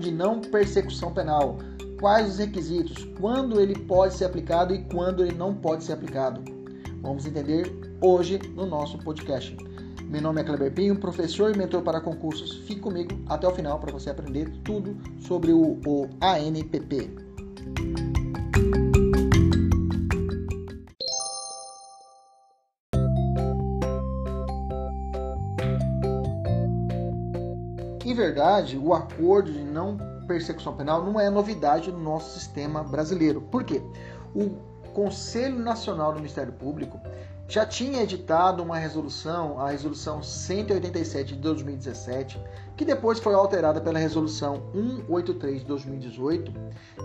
De não persecução penal. Quais os requisitos? Quando ele pode ser aplicado e quando ele não pode ser aplicado? Vamos entender hoje no nosso podcast. Meu nome é Kleber Pinho, professor e mentor para concursos. Fique comigo até o final para você aprender tudo sobre o, o ANPP. Em verdade, o acordo de não persecução penal não é novidade no nosso sistema brasileiro. Por quê? O Conselho Nacional do Ministério Público já tinha editado uma resolução, a resolução 187 de 2017, que depois foi alterada pela resolução 183 de 2018,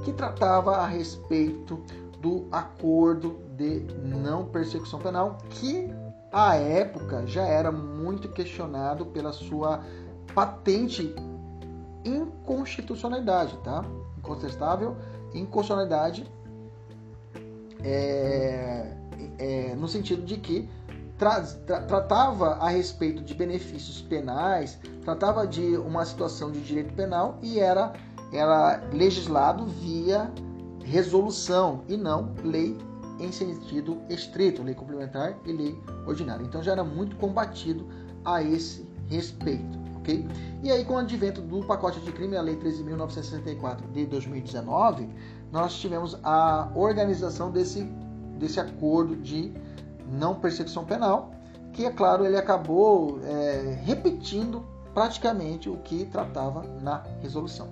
que tratava a respeito do acordo de não persecução penal, que à época já era muito questionado pela sua patente inconstitucionalidade, tá? Incontestável inconstitucionalidade é, é, no sentido de que tra tra tratava a respeito de benefícios penais, tratava de uma situação de direito penal e era, era legislado via resolução e não lei em sentido estrito, lei complementar e lei ordinária. Então já era muito combatido a esse respeito. Ok? E aí, com o advento do pacote de crime, a Lei 13.964 de 2019, nós tivemos a organização desse desse acordo de não persecução penal, que é claro ele acabou é, repetindo praticamente o que tratava na resolução.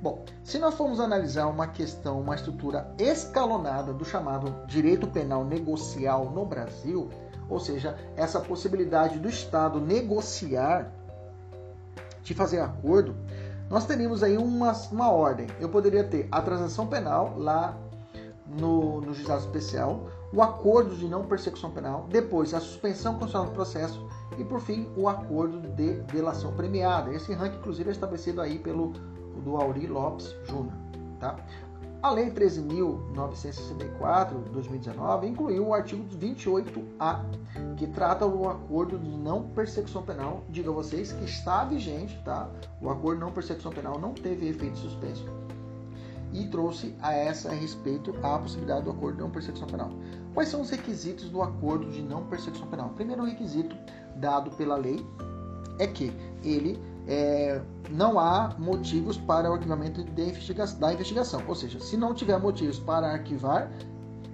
Bom, se nós formos analisar uma questão, uma estrutura escalonada do chamado direito penal negocial no Brasil, ou seja, essa possibilidade do Estado negociar, de fazer acordo, nós teríamos aí uma, uma ordem. Eu poderia ter a transação penal lá no, no juizado especial, o acordo de não persecução penal, depois a suspensão constitucional do processo e, por fim, o acordo de delação premiada. Esse ranking, inclusive, é estabelecido aí pelo do Auri Lopes Júnior. Tá? A Lei 13.964, de 2019, incluiu o artigo 28A, que trata o acordo de não persecução penal. Diga a vocês que está vigente, tá? O acordo de não persecução penal não teve efeito suspenso e trouxe a essa a respeito a possibilidade do acordo de não persecução penal. Quais são os requisitos do acordo de não persecução penal? Primeiro requisito dado pela lei é que ele é, não há motivos para o arquivamento investiga da investigação. Ou seja, se não tiver motivos para arquivar,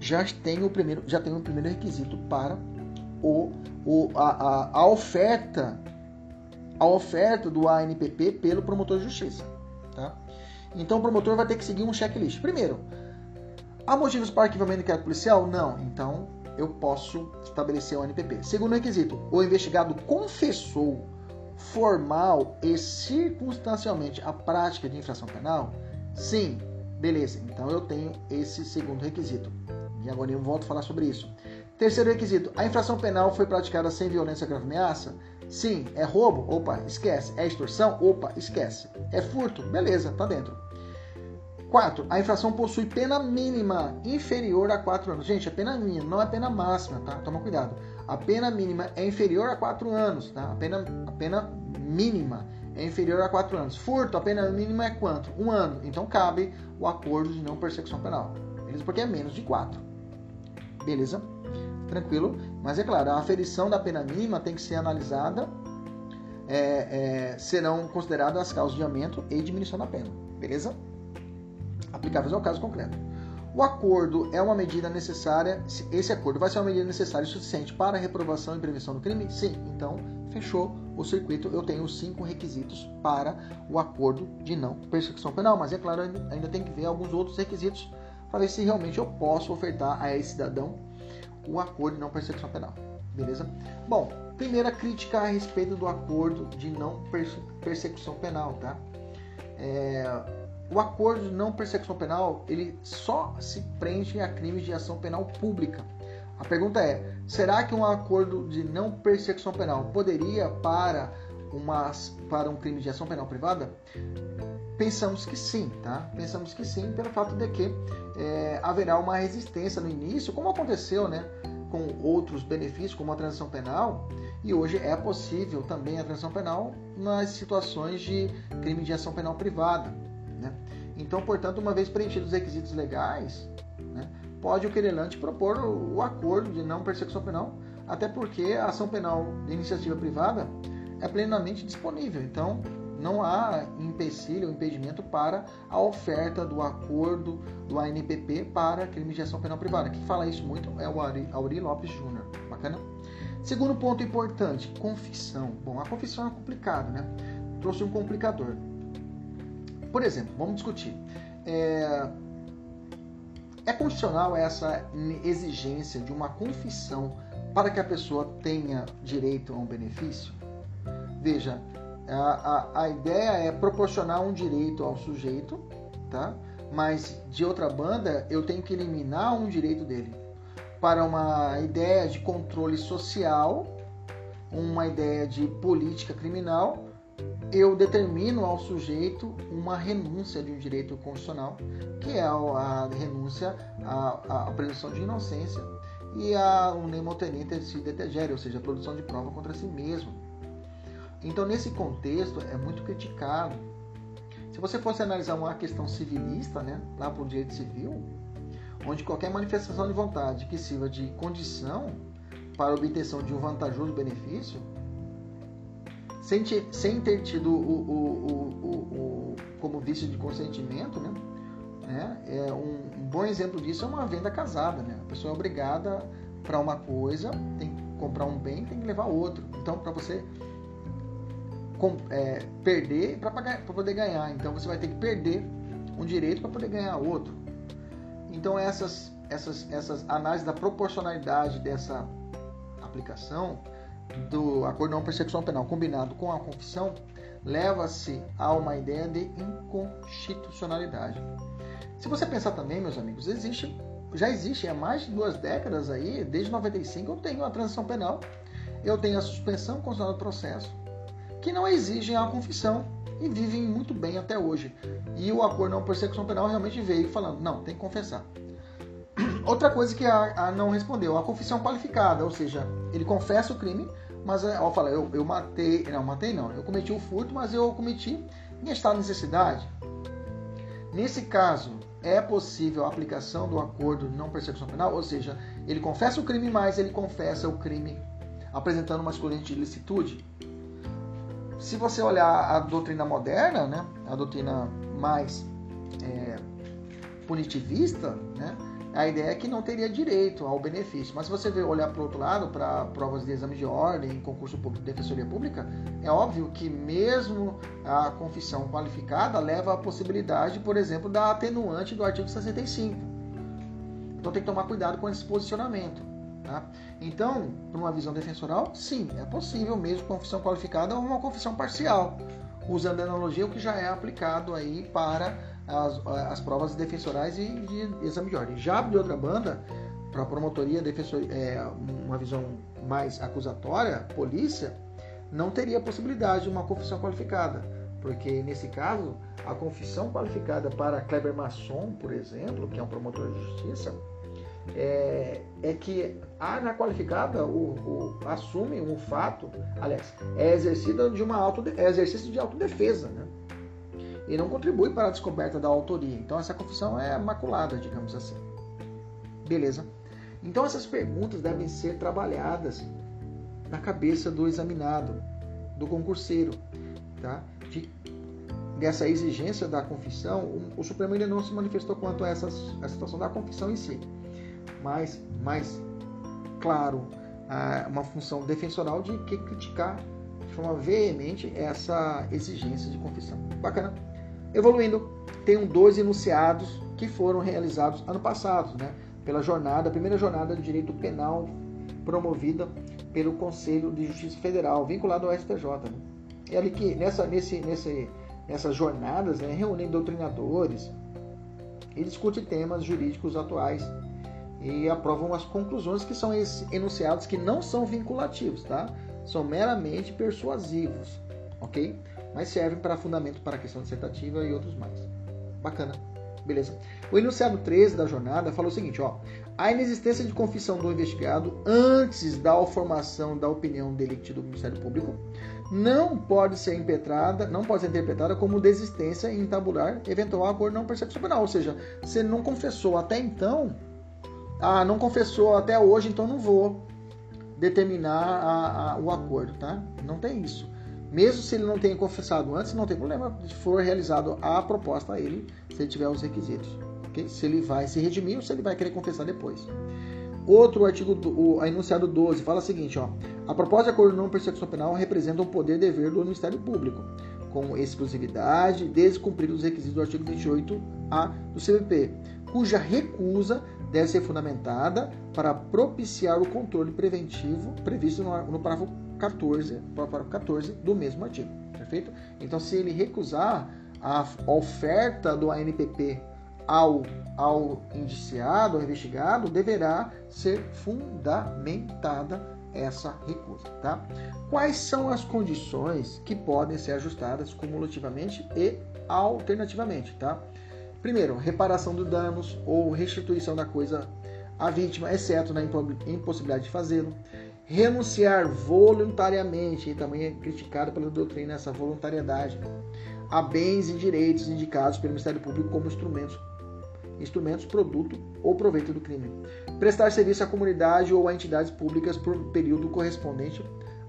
já tem o primeiro, já tem o primeiro requisito para o, o a, a, a oferta a oferta do ANPP pelo promotor de justiça. Tá? Então o promotor vai ter que seguir um checklist. Primeiro, há motivos para arquivamento de inquérito policial? Não. Então eu posso estabelecer o NPP. Segundo requisito, o investigado confessou formal e circunstancialmente a prática de infração penal? Sim. Beleza. Então eu tenho esse segundo requisito. E agora eu volto a falar sobre isso. Terceiro requisito: a infração penal foi praticada sem violência, grave ameaça? Sim. É roubo? Opa, esquece. É extorsão? Opa, esquece. É furto? Beleza, tá dentro. 4. A infração possui pena mínima inferior a 4 anos. Gente, a pena mínima, não é pena máxima, tá? Toma cuidado. A pena mínima é inferior a 4 anos, tá? A pena, a pena mínima é inferior a 4 anos. Furto, a pena mínima é quanto? Um ano. Então cabe o acordo de não persecução penal. Beleza? Porque é menos de 4. Beleza? Tranquilo? Mas é claro, a aferição da pena mínima tem que ser analisada. É, é, serão consideradas as causas de aumento e diminuição da pena. Beleza? Aplicáveis ao caso concreto. O acordo é uma medida necessária. Esse acordo vai ser uma medida necessária e suficiente para a reprovação e prevenção do crime? Sim. Então, fechou o circuito. Eu tenho cinco requisitos para o acordo de não persecução penal. Mas é claro, ainda tem que ver alguns outros requisitos para ver se realmente eu posso ofertar a esse cidadão o acordo de não persecução penal. Beleza? Bom, primeira crítica a respeito do acordo de não persecução penal, tá? É, o acordo de não persecução penal ele só se prende a crimes de ação penal pública. A pergunta é: será que um acordo de não persecução penal poderia para uma para um crime de ação penal privada? Pensamos que sim, tá? Pensamos que sim, pelo fato de que é, haverá uma resistência no início, como aconteceu, né, com outros benefícios, como a transição penal, e hoje é possível também a transição penal nas situações de crime de ação penal privada. Né? Então, portanto, uma vez preenchidos os requisitos legais, né, pode o querelante propor o acordo de não persecução penal, até porque a ação penal de iniciativa privada é plenamente disponível. Então, não há empecilho impedimento para a oferta do acordo do ANPP para crime de ação penal privada. Quem fala isso muito é o Auri Lopes Júnior. Bacana? Segundo ponto importante, confissão. Bom, a confissão é complicado, né? Trouxe um complicador. Por exemplo, vamos discutir. É, é essa exigência de uma confissão para que a pessoa tenha direito a um benefício? Veja, a, a, a ideia é proporcionar um direito ao sujeito, tá? mas de outra banda eu tenho que eliminar um direito dele para uma ideia de controle social, uma ideia de política criminal, eu determino ao sujeito uma renúncia de um direito constitucional, que é a renúncia à, à presunção de inocência e a um tenente se detegere, ou seja, a produção de prova contra si mesmo. Então, nesse contexto, é muito criticado. Se você fosse analisar uma questão civilista, né, lá para o direito civil, onde qualquer manifestação de vontade que sirva de condição para a obtenção de um vantajoso benefício, sem, sem ter tido o, o, o, o, como vício de consentimento, né, né, é um, um bom exemplo disso é uma venda casada. Né? A pessoa é obrigada para uma coisa, tem que comprar um bem, tem que levar outro. Então, para você com, é, perder para poder ganhar. Então você vai ter que perder um direito para poder ganhar outro. Então essas, essas, essas análises da proporcionalidade dessa aplicação do acordo não persecução penal combinado com a confissão leva-se a uma ideia de inconstitucionalidade. Se você pensar também, meus amigos, existe, já existe há mais de duas décadas aí, desde 95 eu tenho a transição penal, eu tenho a suspensão constitucional do processo, que não exigem a confissão e vivem muito bem até hoje. E o acordo não persecução penal realmente veio falando, não, tem que confessar. Outra coisa que a, a não respondeu, a confissão qualificada, ou seja, ele confessa o crime, mas ó, fala, eu, eu matei, não, matei não, eu cometi o furto, mas eu cometi em estado de necessidade. Nesse caso, é possível a aplicação do acordo de não persecução penal, ou seja, ele confessa o crime, mas ele confessa o crime apresentando uma excludente de ilicitude se você olhar a doutrina moderna, né, a doutrina mais é, punitivista, né, a ideia é que não teria direito ao benefício. Mas se você olhar para o outro lado, para provas de exame de ordem, concurso público de defensoria pública, é óbvio que mesmo a confissão qualificada leva à possibilidade, por exemplo, da atenuante do artigo 65. Então tem que tomar cuidado com esse posicionamento. Tá? Então, para uma visão defensoral, sim, é possível mesmo confissão qualificada ou uma confissão parcial, usando a analogia o que já é aplicado aí para as, as provas defensorais e de exame de ordem. Já de outra banda, para a promotoria, defensor, é, uma visão mais acusatória, polícia, não teria possibilidade de uma confissão qualificada, porque nesse caso, a confissão qualificada para Kleber Masson, por exemplo, que é um promotor de justiça, é, é que a na qualificada o, o, assume um fato, aliás, é exercida de uma auto, é exercício de autodefesa, né? E não contribui para a descoberta da autoria. Então essa confissão é maculada, digamos assim. Beleza? Então essas perguntas devem ser trabalhadas na cabeça do examinado, do concurseiro, tá? De dessa exigência da confissão, o, o Supremo ainda não se manifestou quanto a essa a situação da confissão em si. Mas, mais claro, uma função defensoral de que criticar de forma veemente essa exigência de confissão. Bacana. Evoluindo, tem dois enunciados que foram realizados ano passado, né? Pela jornada, a primeira jornada de direito penal promovida pelo Conselho de Justiça Federal, vinculado ao STJ. Né? E ali que nessa, nesse, nesse, nessas jornadas, né, reúnem doutrinadores e discute temas jurídicos atuais e aprovam as conclusões que são enunciados que não são vinculativos, tá? São meramente persuasivos, ok? Mas servem para fundamento para a questão dissertativa e outros mais. Bacana, beleza? O enunciado 13 da jornada fala o seguinte, ó. A inexistência de confissão do investigado antes da formação da opinião delictiva do Ministério Público não pode ser impetrada, não pode ser interpretada como desistência em tabular eventual acordo não percepção penal. Ou seja, se ele não confessou até então, ah, não confessou até hoje, então não vou determinar a, a, o acordo, tá? Não tem isso. Mesmo se ele não tenha confessado antes, não tem problema se for realizado a proposta a ele, se ele tiver os requisitos. Okay? Se ele vai se redimir ou se ele vai querer confessar depois. Outro artigo, o enunciado 12, fala o seguinte: ó, a proposta de acordo não persecução penal representa um poder-dever do Ministério Público, com exclusividade, desde cumpridos os requisitos do artigo 28A do CPP, cuja recusa deve ser fundamentada para propiciar o controle preventivo previsto no, no parágrafo 14, parágrafo 14 do mesmo artigo. Perfeito? Então, se ele recusar a oferta do ANPP ao, ao indiciado, ao investigado, deverá ser fundamentada essa recusa, tá? Quais são as condições que podem ser ajustadas cumulativamente e alternativamente, tá? Primeiro, reparação dos danos ou restituição da coisa à vítima, exceto na impossibilidade de fazê-lo. Renunciar voluntariamente, e também é criticado pela doutrina essa voluntariedade, a bens e direitos indicados pelo Ministério Público como instrumentos instrumentos, produto ou proveito do crime. Prestar serviço à comunidade ou a entidades públicas por período correspondente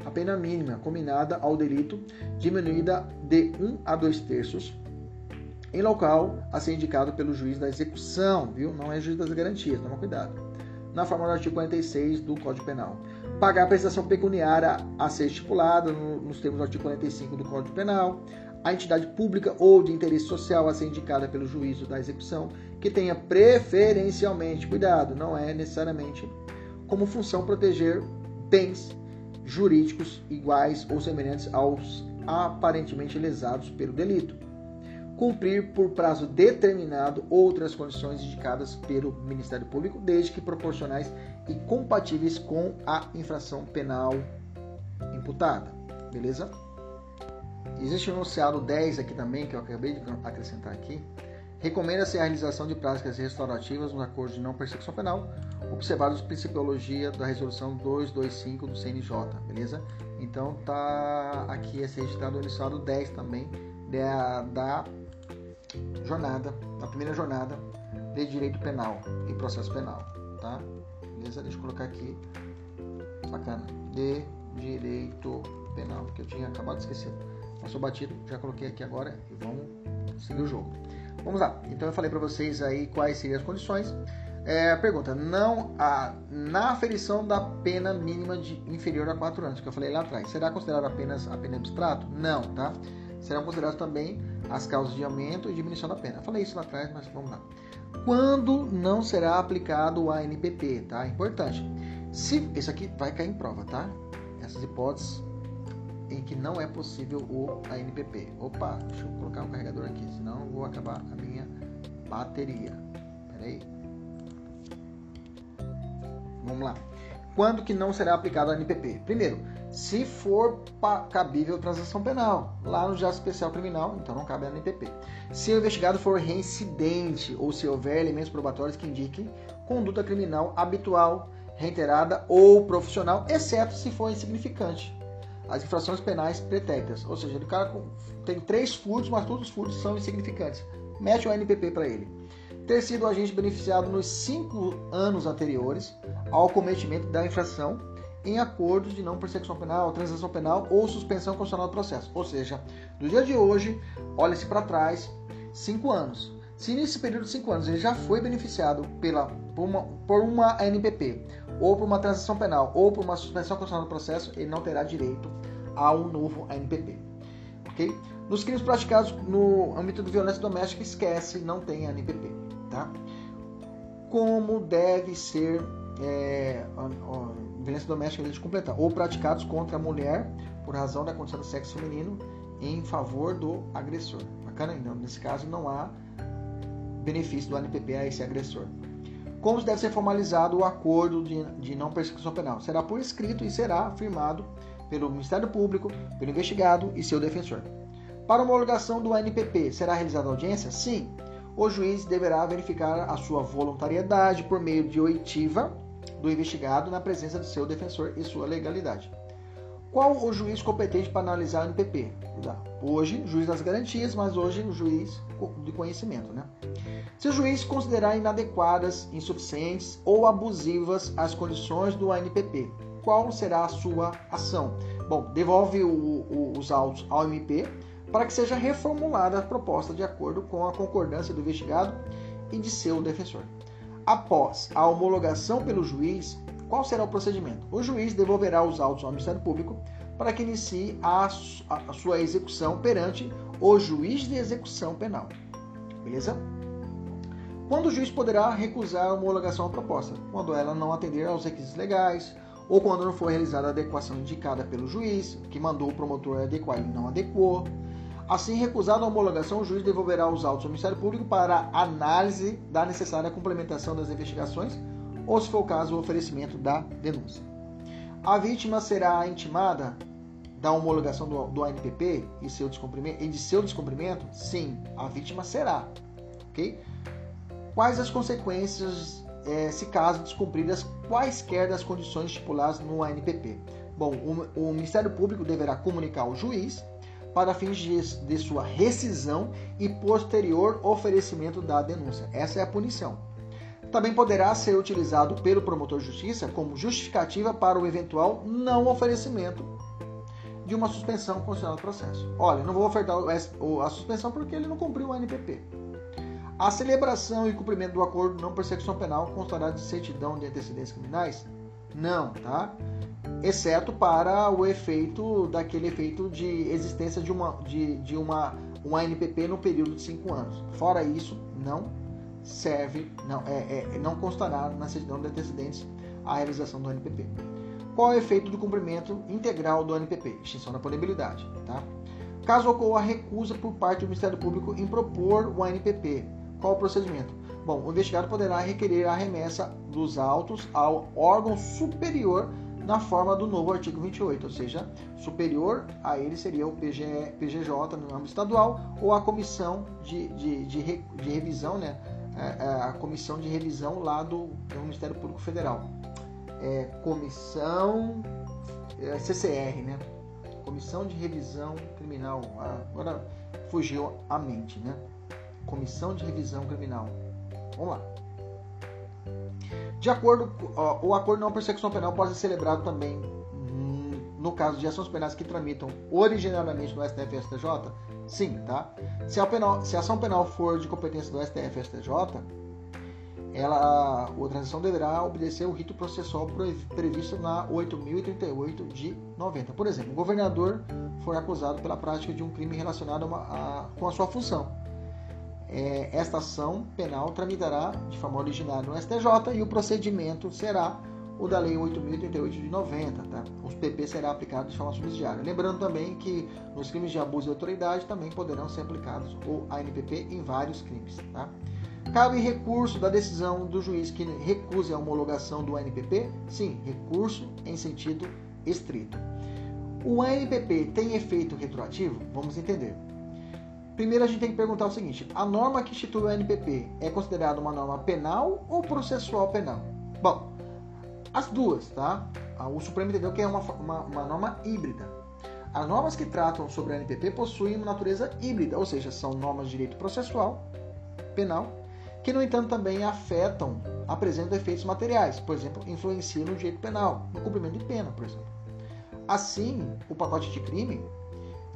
à pena mínima combinada ao delito, diminuída de 1 a 2 terços, em local a ser indicado pelo juiz da execução, viu? Não é juiz das garantias, toma cuidado. Na forma do artigo 46 do Código Penal. Pagar a prestação pecuniária a ser estipulada nos termos do artigo 45 do Código Penal. A entidade pública ou de interesse social a ser indicada pelo juízo da execução, que tenha preferencialmente, cuidado, não é necessariamente como função proteger bens jurídicos iguais ou semelhantes aos aparentemente lesados pelo delito cumprir por prazo determinado outras condições indicadas pelo Ministério Público, desde que proporcionais e compatíveis com a infração penal imputada. Beleza? Existe o enunciado 10 aqui também, que eu acabei de acrescentar aqui. Recomenda-se a realização de práticas restaurativas no acordo de não persecução penal, observados a principiologia da resolução 225 do CNJ, beleza? Então tá aqui esse registrado o enunciado 10 também da, da jornada, na primeira jornada de direito penal e processo penal, tá? Beleza? Deixa eu colocar aqui. Bacana. De direito penal, que eu tinha acabado de esquecer. Passou batido, já coloquei aqui agora e vamos seguir o jogo. Vamos lá. Então eu falei para vocês aí quais seriam as condições. É, pergunta, não a, na aferição da pena mínima de inferior a 4 anos, que eu falei lá atrás, será considerada apenas a pena abstrato? Não, tá? Serão considerados também as causas de aumento e diminuição da pena. Falei isso lá atrás, mas vamos lá. Quando não será aplicado o ANPP, tá? Importante. Se isso aqui vai cair em prova, tá? Essas hipóteses em que não é possível o ANPP. Opa, deixa eu colocar um carregador aqui, senão vou acabar a minha bateria. Pera aí. Vamos lá. Quando que não será aplicado o ANPP? Primeiro, se for cabível transação penal. Lá no Justiça Especial Criminal, então não cabe a NPP. Se o investigado for reincidente ou se houver elementos probatórios que indiquem conduta criminal habitual, reiterada ou profissional, exceto se for insignificante. As infrações penais pretéritas, ou seja, o cara tem três furtos, mas todos os furtos são insignificantes. Mete o NPP para ele. Ter sido agente beneficiado nos cinco anos anteriores ao cometimento da infração em acordos de não persecução penal, transação penal ou suspensão constitucional do processo. Ou seja, do dia de hoje, olha-se para trás, cinco anos. Se nesse período de cinco anos ele já foi beneficiado pela, por, uma, por uma NPP, ou por uma transação penal, ou por uma suspensão constitucional do processo, ele não terá direito a um novo NPP. Ok? Nos crimes praticados no âmbito de violência doméstica, esquece, não tem NPP. Tá? Como deve ser é, violência doméstica de completar, ou praticados contra a mulher por razão da condição do sexo feminino em favor do agressor. Bacana? Então, nesse caso, não há benefício do ANPP a esse agressor. Como deve ser formalizado o acordo de, de não persecução penal? Será por escrito e será firmado pelo Ministério Público, pelo investigado e seu defensor. Para homologação do ANPP, será realizada audiência? Sim. O juiz deverá verificar a sua voluntariedade por meio de oitiva do investigado na presença do seu defensor e sua legalidade. Qual o juiz competente para analisar o NPP? Hoje, juiz das garantias, mas hoje juiz de conhecimento. Né? Se o juiz considerar inadequadas, insuficientes ou abusivas as condições do ANPP, qual será a sua ação? Bom, devolve o, o, os autos ao MP para que seja reformulada a proposta de acordo com a concordância do investigado e de seu defensor. Após a homologação pelo juiz, qual será o procedimento? O juiz devolverá os autos ao Ministério Público para que inicie a, a sua execução perante o juiz de execução penal. Beleza? Quando o juiz poderá recusar a homologação à proposta? Quando ela não atender aos requisitos legais ou quando não for realizada a adequação indicada pelo juiz, que mandou o promotor adequar e não adequou. Assim, recusada a homologação, o juiz devolverá os autos ao Ministério Público para análise da necessária complementação das investigações ou, se for o caso, o oferecimento da denúncia. A vítima será intimada da homologação do, do ANPP e, seu descumprimento, e de seu descumprimento? Sim, a vítima será. ok? Quais as consequências é, se caso descumpridas quaisquer das condições estipuladas no ANPP? Bom, o, o Ministério Público deverá comunicar ao juiz para fins de, sua rescisão e posterior oferecimento da denúncia. Essa é a punição. Também poderá ser utilizado pelo promotor de justiça como justificativa para o eventual não oferecimento de uma suspensão constitucional do processo. Olha, não vou ofertar a suspensão porque ele não cumpriu o NPP. A celebração e cumprimento do acordo não persecução penal constará de certidão de antecedentes criminais? Não, tá? Exceto para o efeito daquele efeito de existência de uma de, de uma um ANPP no período de cinco anos. Fora isso, não serve, não é, é não constará na certidão de antecedentes a realização do ANPP. Qual é o efeito do cumprimento integral do ANPP? Extinção da punibilidade, tá? Caso ocorra recusa por parte do Ministério Público em propor o ANPP, qual o procedimento? Bom, o investigado poderá requerer a remessa dos autos ao órgão superior na forma do novo artigo 28, ou seja, superior a ele seria o PG, PGJ no âmbito estadual ou a comissão de, de, de, de revisão, né? É, é, a comissão de revisão lá do, do Ministério Público Federal. É, comissão é, CCR, né? Comissão de Revisão Criminal. Agora fugiu a mente, né? Comissão de Revisão Criminal. Vamos lá. De acordo, ó, o acordo não persecução penal pode ser celebrado também hum, no caso de ações penais que tramitam originariamente no STF e STJ? Sim, tá? Se a, penal, se a ação penal for de competência do STF e STJ, ela, a transição deverá obedecer o rito processual previsto na 8.038 de 90. Por exemplo, o governador for acusado pela prática de um crime relacionado a uma, a, com a sua função é, esta ação penal tramitará de forma originária no STJ e o procedimento será o da Lei 8.038 de 90, tá? Os PP será aplicado de forma subsidiária. Lembrando também que nos crimes de abuso de autoridade também poderão ser aplicados o ANPP em vários crimes, tá? Cabe recurso da decisão do juiz que recuse a homologação do ANPP? Sim, recurso em sentido estrito. O ANPP tem efeito retroativo? Vamos entender. Primeiro a gente tem que perguntar o seguinte: a norma que institui o NPP é considerada uma norma penal ou processual penal? Bom, as duas, tá? O Supremo entendeu que é uma, uma, uma norma híbrida. As normas que tratam sobre o NPP possuem uma natureza híbrida, ou seja, são normas de direito processual penal, que no entanto também afetam apresentam efeitos materiais, por exemplo, influenciam no direito penal, no cumprimento de pena, por exemplo. Assim, o pacote de crime,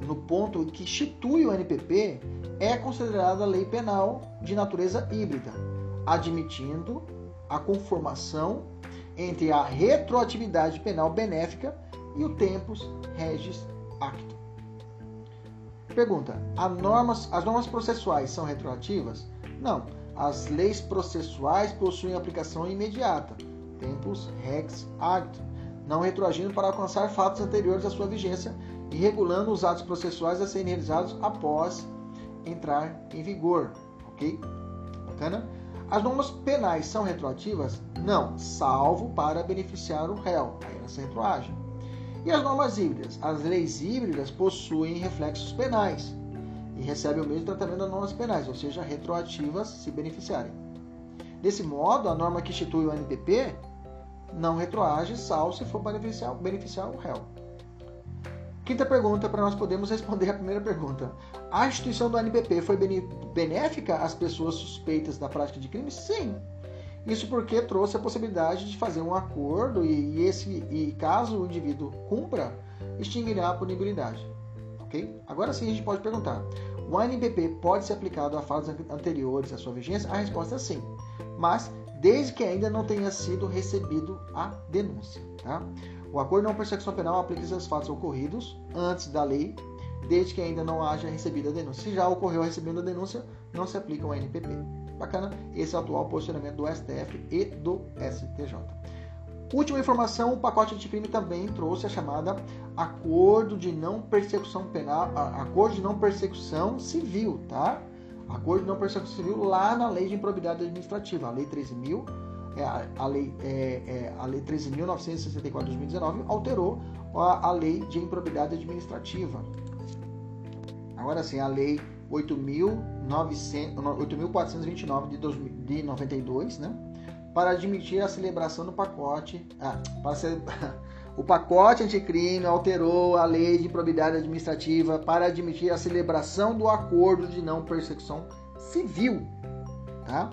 no ponto que institui o NPP, é considerada lei penal de natureza híbrida, admitindo a conformação entre a retroatividade penal benéfica e o tempus regis acto. Pergunta: normas, as normas processuais são retroativas? Não. As leis processuais possuem aplicação imediata, tempus rex acto, não retroagindo para alcançar fatos anteriores à sua vigência e regulando os atos processuais a serem realizados após entrar em vigor. Ok? Bacana? As normas penais são retroativas? Não, salvo para beneficiar o réu. Aí elas retroagem. E as normas híbridas? As leis híbridas possuem reflexos penais e recebem o mesmo tratamento das normas penais, ou seja, retroativas se beneficiarem. Desse modo, a norma que institui o NPP não retroage, salvo se for beneficiar, beneficiar o réu. Quinta pergunta, para nós podermos responder a primeira pergunta. A instituição do NPP foi benéfica às pessoas suspeitas da prática de crime? Sim. Isso porque trouxe a possibilidade de fazer um acordo e, esse, e caso o indivíduo cumpra, extinguirá a punibilidade. Ok? Agora sim a gente pode perguntar: o ANPP pode ser aplicado a fatos anteriores à sua vigência? A resposta é sim, mas desde que ainda não tenha sido recebido a denúncia. Tá? O acordo de não persecução penal aplica-se aos fatos ocorridos antes da lei, desde que ainda não haja recebido a denúncia. Se já ocorreu recebendo a denúncia, não se aplica o NPP. Bacana? Esse é o atual posicionamento do STF e do STJ. Última informação, o pacote anticrime também trouxe a chamada acordo de não persecução penal, acordo de não persecução civil, tá? Acordo de não persecução civil lá na lei de improbidade administrativa, a lei 13.000 é, a, lei, é, é, a lei 13.964 de 2019 alterou a, a, lei de improbidade administrativa. Agora sim, a lei 8.429 de, de 92, né? Para admitir a celebração do pacote. Ah, para ser, o pacote anticrime alterou a lei de improbidade administrativa para admitir a celebração do acordo de não persecução civil. Tá?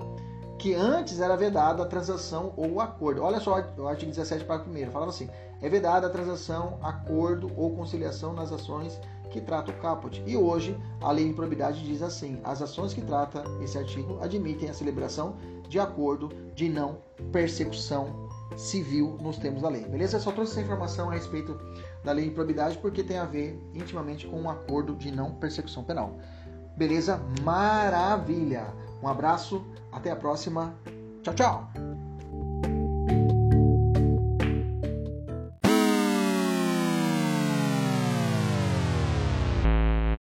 Que antes era vedada a transação ou o acordo. Olha só o artigo 17, parágrafo 1 falava assim: é vedada a transação, acordo ou conciliação nas ações que trata o caput. E hoje a lei de improbidade diz assim: as ações que trata esse artigo admitem a celebração de acordo de não persecução civil nos termos da lei. Beleza? Eu só trouxe essa informação a respeito da lei de improbidade porque tem a ver intimamente com um acordo de não persecução penal. Beleza? Maravilha! Um abraço, até a próxima. Tchau, tchau!